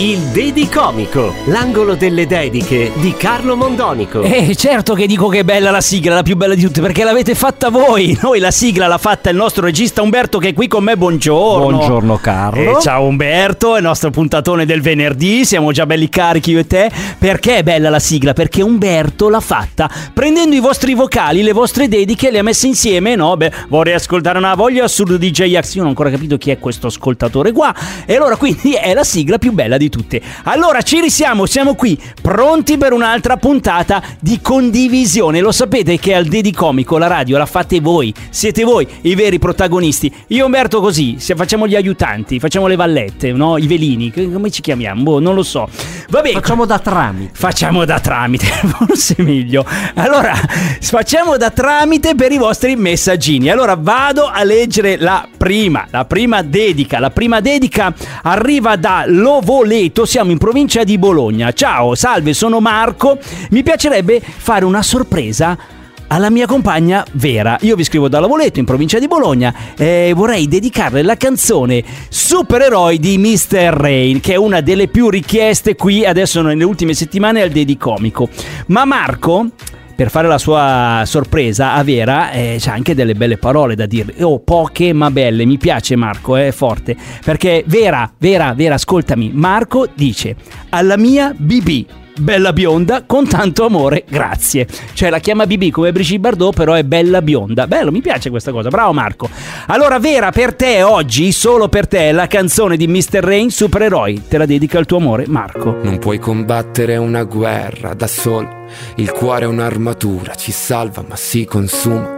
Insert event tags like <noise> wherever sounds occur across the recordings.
Il Dedicomico, l'angolo delle dediche di Carlo Mondonico. Eh, certo che dico che è bella la sigla, la più bella di tutte, perché l'avete fatta voi. <laughs> Noi la sigla l'ha fatta il nostro regista Umberto che è qui con me. Buongiorno. Buongiorno Carlo. Eh, ciao Umberto, è il nostro puntatone del venerdì, siamo già belli carichi io e te. Perché è bella la sigla? Perché Umberto l'ha fatta prendendo i vostri vocali, le vostre dediche, le ha messe insieme, no? Beh, vorrei ascoltare una voglia assurda di J-Ax, io non ho ancora capito chi è questo ascoltatore qua. E allora quindi è la sigla più bella di tutte. Allora ci risiamo, siamo qui, pronti per un'altra puntata di condivisione. Lo sapete che al Dedicomico la radio la fate voi, siete voi i veri protagonisti. Io Umberto così, se facciamo gli aiutanti, facciamo le vallette, no? I velini, come ci chiamiamo? Boh, non lo so. Vabbè, Facciamo da tramite. Facciamo da tramite, forse meglio. Allora, facciamo da tramite per i vostri messaggini. Allora vado a leggere la prima, la prima dedica. La prima dedica arriva da Lovoleto, siamo in provincia di Bologna. Ciao, salve, sono Marco. Mi piacerebbe fare una sorpresa alla mia compagna Vera. Io vi scrivo da Lavoleto in provincia di Bologna e vorrei dedicarle la canzone Supereroi di Mr. Rain, che è una delle più richieste qui adesso nelle ultime settimane al Dedicomico. Ma Marco per fare la sua sorpresa a Vera eh, c'ha anche delle belle parole da dire. Oh, poche ma belle. Mi piace Marco, è forte. Perché Vera, Vera, Vera, ascoltami. Marco dice alla mia BB. Bella bionda, con tanto amore, grazie. Cioè la chiama BB come Brigitte Bardot, però è bella bionda. Bello, mi piace questa cosa. Bravo Marco. Allora, Vera, per te oggi, solo per te, la canzone di Mr. Rain, Supereroi. Te la dedica al tuo amore, Marco. Non puoi combattere una guerra da solo. Il cuore è un'armatura, ci salva ma si consuma.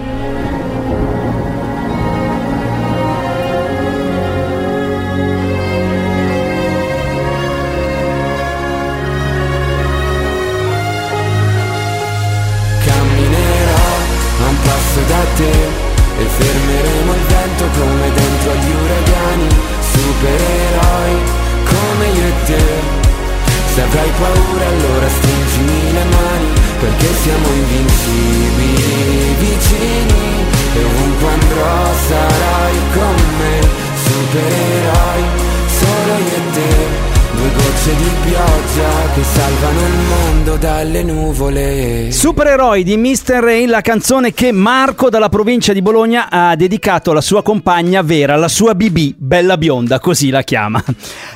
che salvano il mondo dalle nuvole Supereroi di Mr. Rain, la canzone che Marco dalla provincia di Bologna ha dedicato alla sua compagna Vera, la sua BB, bella bionda, così la chiama.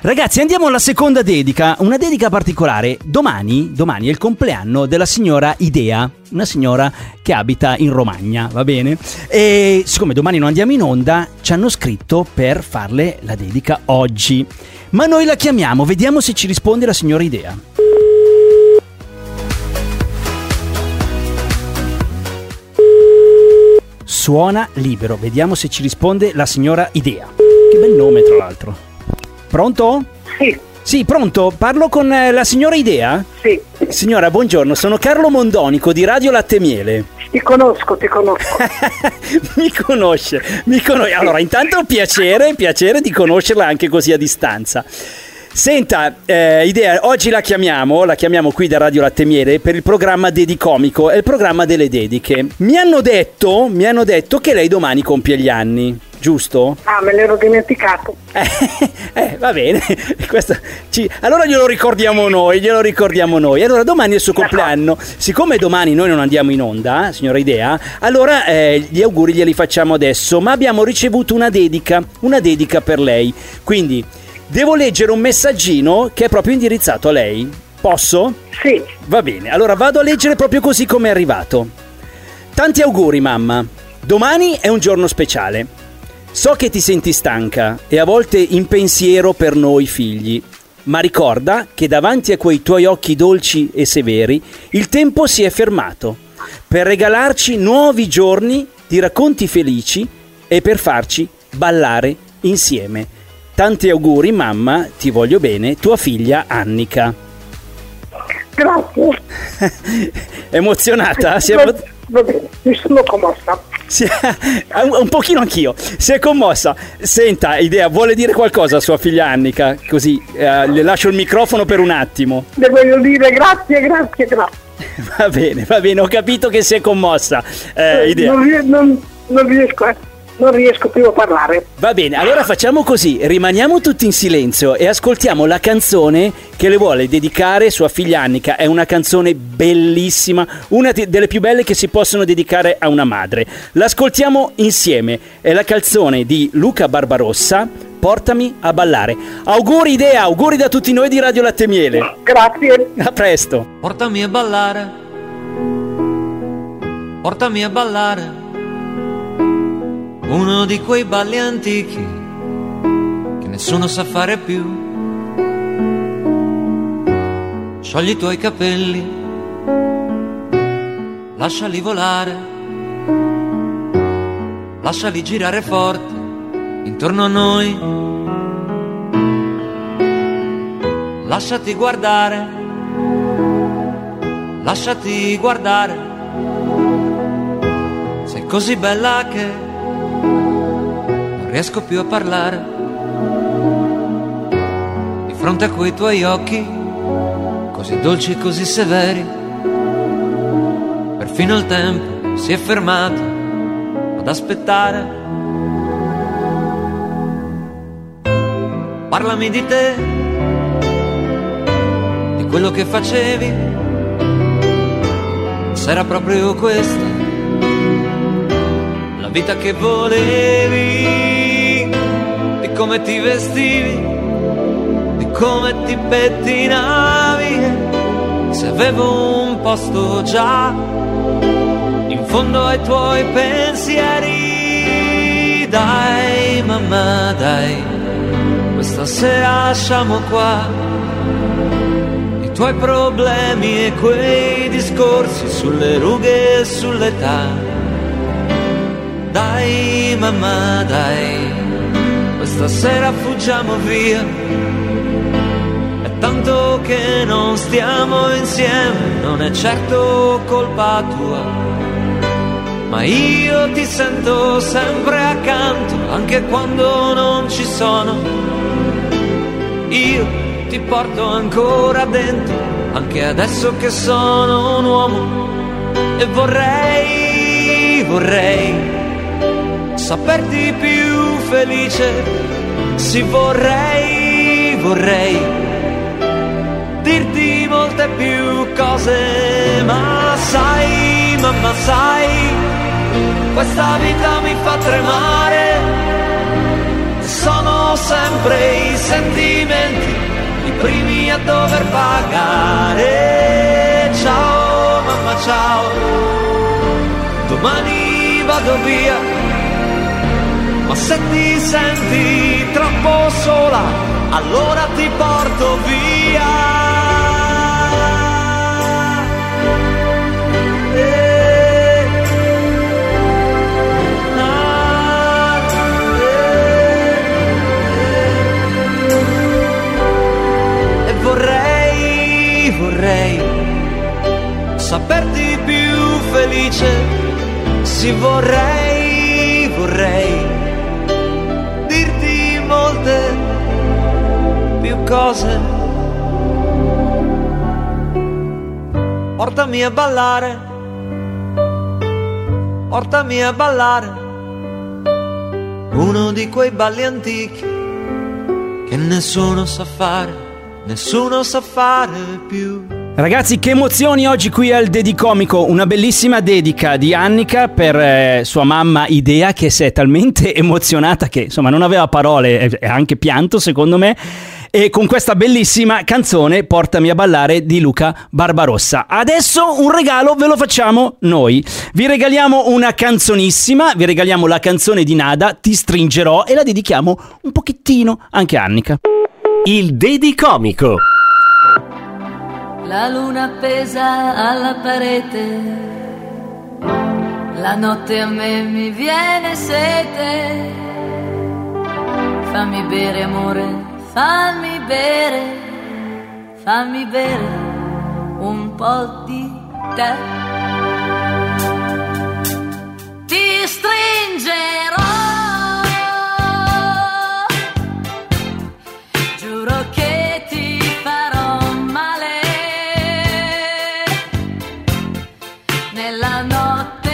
Ragazzi, andiamo alla seconda dedica, una dedica particolare. Domani, domani è il compleanno della signora Idea, una signora che abita in Romagna, va bene? E siccome domani non andiamo in onda, ci hanno scritto per farle la dedica oggi. Ma noi la chiamiamo, vediamo se ci risponde la signora Idea. Suona libero, vediamo se ci risponde la signora Idea. Che bel nome, tra l'altro. Pronto? Sì, Sì, pronto? Parlo con eh, la signora Idea? sì, Signora, buongiorno, sono Carlo Mondonico di Radio Latte Miele. ti conosco, ti conosco. <laughs> mi conosce, mi conosce. Allora, intanto piacere, piacere di conoscerla anche così a distanza. Senta, eh, idea, oggi la chiamiamo, la chiamiamo qui da Radio Latte Miele per il programma Dedicomico, è il programma delle dediche. Mi hanno detto, mi hanno detto che lei domani compie gli anni, giusto? Ah, me l'ero dimenticato. <laughs> Eh, eh, va bene, <laughs> Questo ci- allora glielo ricordiamo noi, glielo ricordiamo noi. Allora domani è il suo compleanno, siccome domani noi non andiamo in onda, signora Idea, allora eh, gli auguri glieli facciamo adesso, ma abbiamo ricevuto una dedica, una dedica per lei. Quindi devo leggere un messaggino che è proprio indirizzato a lei. Posso? Sì, Va bene, allora vado a leggere proprio così come è arrivato. Tanti auguri, mamma. Domani è un giorno speciale. So che ti senti stanca e a volte in pensiero per noi figli, ma ricorda che davanti a quei tuoi occhi dolci e severi il tempo si è fermato per regalarci nuovi giorni di racconti felici e per farci ballare insieme. Tanti auguri, mamma, ti voglio bene, tua figlia Annika. grazie. <laughs> Emozionata? Si è Va, emo- va bene, mi sono commossa. Si è- <laughs> un, pochino anch'io. Si è commossa. Senta, idea, vuole dire qualcosa a sua figlia Annika? Così eh, le lascio il microfono per un attimo. Le voglio dire grazie, grazie, grazie. <laughs> Va bene, va bene, ho capito che si è commossa. Eh, idea. Non, non- non riesco, eh, non riesco più a parlare. Va bene, allora facciamo così, rimaniamo tutti in silenzio e ascoltiamo la canzone che le vuole dedicare sua figlia Annika. È una canzone bellissima, una delle più belle che si possono dedicare a una madre. L'ascoltiamo insieme, è la canzone di Luca Barbarossa, Portami a ballare. Auguri idea, auguri da tutti noi di Radio Latte Miele. Grazie. A presto. Portami a ballare, portami a ballare, uno di quei balli antichi che nessuno sa fare più. Sciogli i tuoi capelli, lasciali volare, lasciali girare forte intorno a noi. Lasciati guardare, lasciati guardare. Sei così bella che non riesco più a parlare. Di fronte a quei tuoi occhi, così dolci e così severi, perfino il tempo si è fermato ad aspettare. Parlami di te, di quello che facevi, era proprio questa la vita che volevi, di come ti vestivi, di come ti pettinavi, se avevo un posto già in fondo ai tuoi pensieri. Dai, mamma, dai, questa sera lasciamo qua i tuoi problemi e quei discorsi sulle rughe e sull'età. Dai, mamma, dai, questa sera fuggiamo via. È tanto che non stiamo insieme, non è certo colpa tua. Ma io ti sento sempre accanto, anche quando non ci sono. Io ti porto ancora dentro, anche adesso che sono un uomo. E vorrei, vorrei saperti più felice. Sì, vorrei, vorrei dirti molte più cose, ma sai, mamma sai, questa vita mi fa tremare, sono sempre i sentimenti, i primi a dover pagare. Ciao, mamma, ciao, domani vado via, ma se ti senti troppo sola, allora ti porto via. Vorrei, saperti più felice. Sì, vorrei, Portami a ballare, portami a ballare. Uno di quei balli antichi che nessuno sa fare, nessuno sa fare più. Ragazzi, che emozioni oggi qui al Dedicomico, una bellissima dedica di Annika per eh, sua mamma Idea che si è talmente <laughs> emozionata che insomma non aveva parole e e anche pianto secondo me. E con questa bellissima canzone Portami a ballare di Luca Barbarossa. Adesso un regalo ve lo facciamo noi. Vi regaliamo una canzonissima, vi regaliamo la canzone di Nada, Ti stringerò e la dedichiamo un pochettino anche a Annika. Il Dedicomico. La luna appesa alla parete, la notte a me mi viene sete. Fammi bere amore, fammi bere, fammi bere un po' di te. Ti stringerò. Nella notte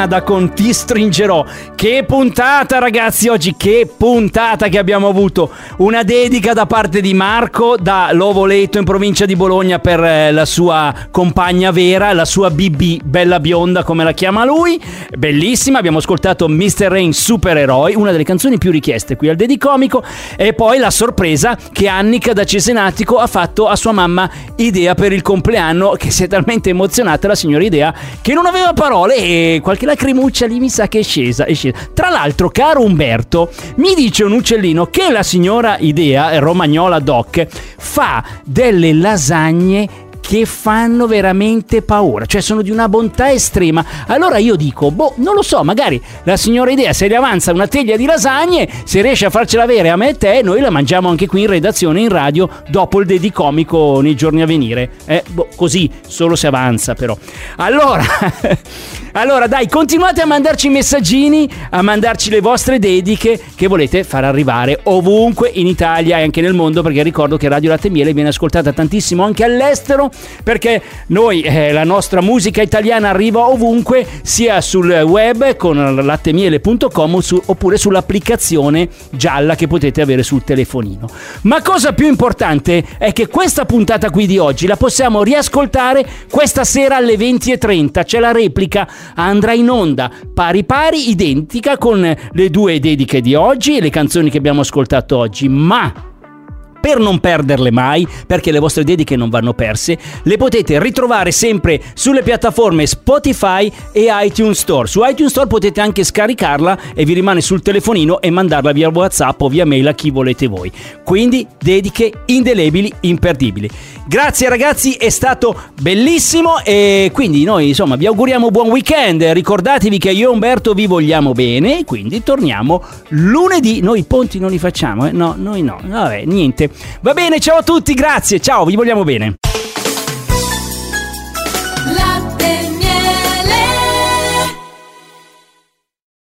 nada con Ti stringerò. Che puntata ragazzi oggi, che puntata che abbiamo avuto. Una dedica da parte di Marco da Lovoleto in provincia di Bologna per eh, la sua compagna vera, la sua BB, bella bionda come la chiama lui. Bellissima, abbiamo ascoltato Mr. Rain Supereroi, una delle canzoni più richieste qui al Dedicomico e poi la sorpresa che Annika da Cesenatico ha fatto a sua mamma Idea per il compleanno che si è talmente emozionata la signora Idea che non aveva parole e qualche lacrimuccia lì mi sa che è scesa, è scesa. Tra l'altro, caro Umberto, mi dice un uccellino che la signora Idea, Romagnola Doc, fa delle lasagne che fanno veramente paura, cioè sono di una bontà estrema. Allora io dico, boh, non lo so, magari la signora Idea se le avanza una teglia di lasagne, se riesce a farcela avere a me e te, noi la mangiamo anche qui in redazione, in radio, dopo il dedicomico nei giorni a venire. Eh, boh, così, solo se avanza però. Allora, <laughs> allora dai, continuate a mandarci messaggini, a mandarci le vostre dediche che volete far arrivare ovunque in Italia e anche nel mondo, perché ricordo che Radio Latte Miele viene ascoltata tantissimo anche all'estero perché noi eh, la nostra musica italiana arriva ovunque sia sul web con lattemiele.com su, oppure sull'applicazione gialla che potete avere sul telefonino. Ma cosa più importante è che questa puntata qui di oggi la possiamo riascoltare questa sera alle 20.30 c'è la replica andrà in onda pari pari identica con le due dediche di oggi e le canzoni che abbiamo ascoltato oggi. Ma per non perderle mai, perché le vostre dediche non vanno perse, le potete ritrovare sempre sulle piattaforme Spotify e iTunes Store. Su iTunes Store potete anche scaricarla e vi rimane sul telefonino e mandarla via WhatsApp o via mail a chi volete voi. Quindi dediche indelebili, imperdibili. Grazie ragazzi, è stato bellissimo e quindi noi insomma vi auguriamo buon weekend. Ricordatevi che io e Umberto vi vogliamo bene, quindi torniamo lunedì. Noi i ponti non li facciamo, eh? No, noi no. Vabbè, niente. Va bene, ciao a tutti, grazie, ciao, vi vogliamo bene.